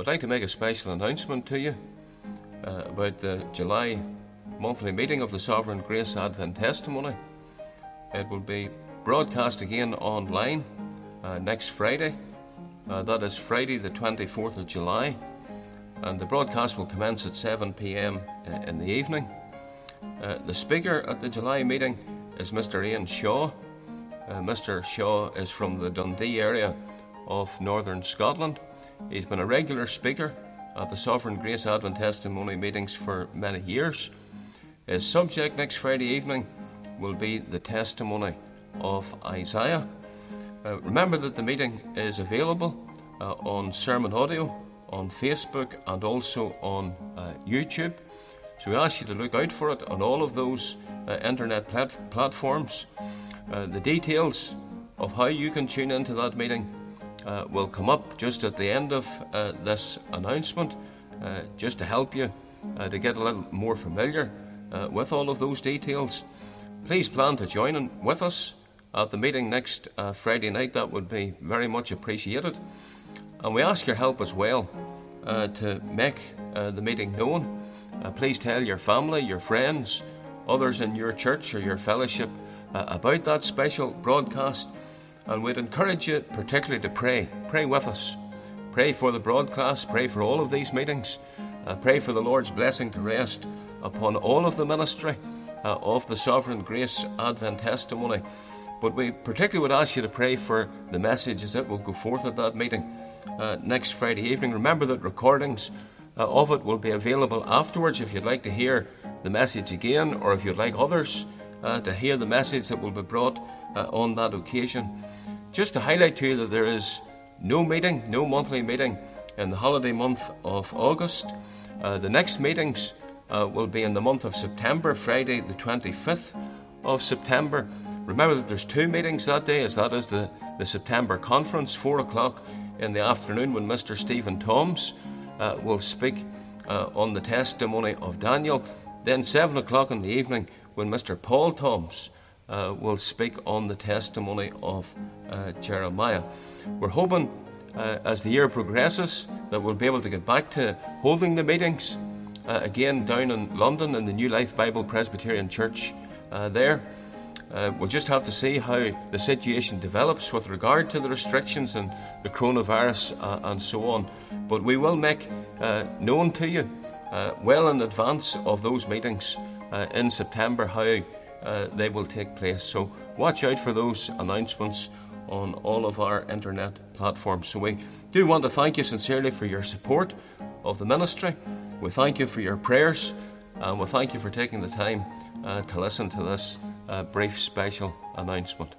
would like to make a special announcement to you uh, about the July monthly meeting of the Sovereign Grace Advent Testimony. It will be broadcast again online uh, next Friday. Uh, that is Friday, the 24th of July, and the broadcast will commence at 7 pm uh, in the evening. Uh, the speaker at the July meeting is Mr. Ian Shaw. Uh, Mr. Shaw is from the Dundee area of northern Scotland. He's been a regular speaker at the Sovereign Grace Advent Testimony meetings for many years. His subject next Friday evening will be the testimony of Isaiah. Uh, remember that the meeting is available uh, on sermon audio, on Facebook, and also on uh, YouTube. So we ask you to look out for it on all of those uh, internet plat- platforms. Uh, the details of how you can tune into that meeting uh, will come up just at the end of uh, this announcement, uh, just to help you uh, to get a little more familiar uh, with all of those details. Please plan to join in with us at the meeting next Friday night. That would be very much appreciated. And we ask your help as well to make the meeting known. please tell your family, your friends, others in your church or your fellowship about that special broadcast and we'd encourage you particularly to pray. Pray with us. Pray for the broadcast. Pray for all of these meetings. Uh, pray for the Lord's blessing to rest upon all of the ministry uh, of the Sovereign Grace Advent Testimony. But we particularly would ask you to pray for the messages that will go forth at that meeting uh, next Friday evening. Remember that recordings uh, of it will be available afterwards if you'd like to hear the message again or if you'd like others uh, to hear the message that will be brought uh, on that occasion. Just to highlight to you that there is no meeting, no monthly meeting in the holiday month of August. Uh, the next meetings uh, will be in the month of September, Friday the 25th of September. Remember that there's two meetings that day, as that is the, the September conference, 4 o'clock in the afternoon when Mr. Stephen Toms uh, will speak uh, on the testimony of Daniel. Then 7 o'clock in the evening when Mr. Paul Toms uh, will speak on the testimony of uh, Jeremiah. We're hoping uh, as the year progresses that we'll be able to get back to holding the meetings uh, again down in London in the New Life Bible Presbyterian Church uh, there. Uh, we'll just have to see how the situation develops with regard to the restrictions and the coronavirus and so on. But we will make known to you well in advance of those meetings in September how uh, they will take place. So watch out for those announcements on all of our internet platforms. So we do want to thank you sincerely for your support of the ministry. We thank you for your prayers, and we thank you for taking the time uh, to listen to this uh, brief special announcement.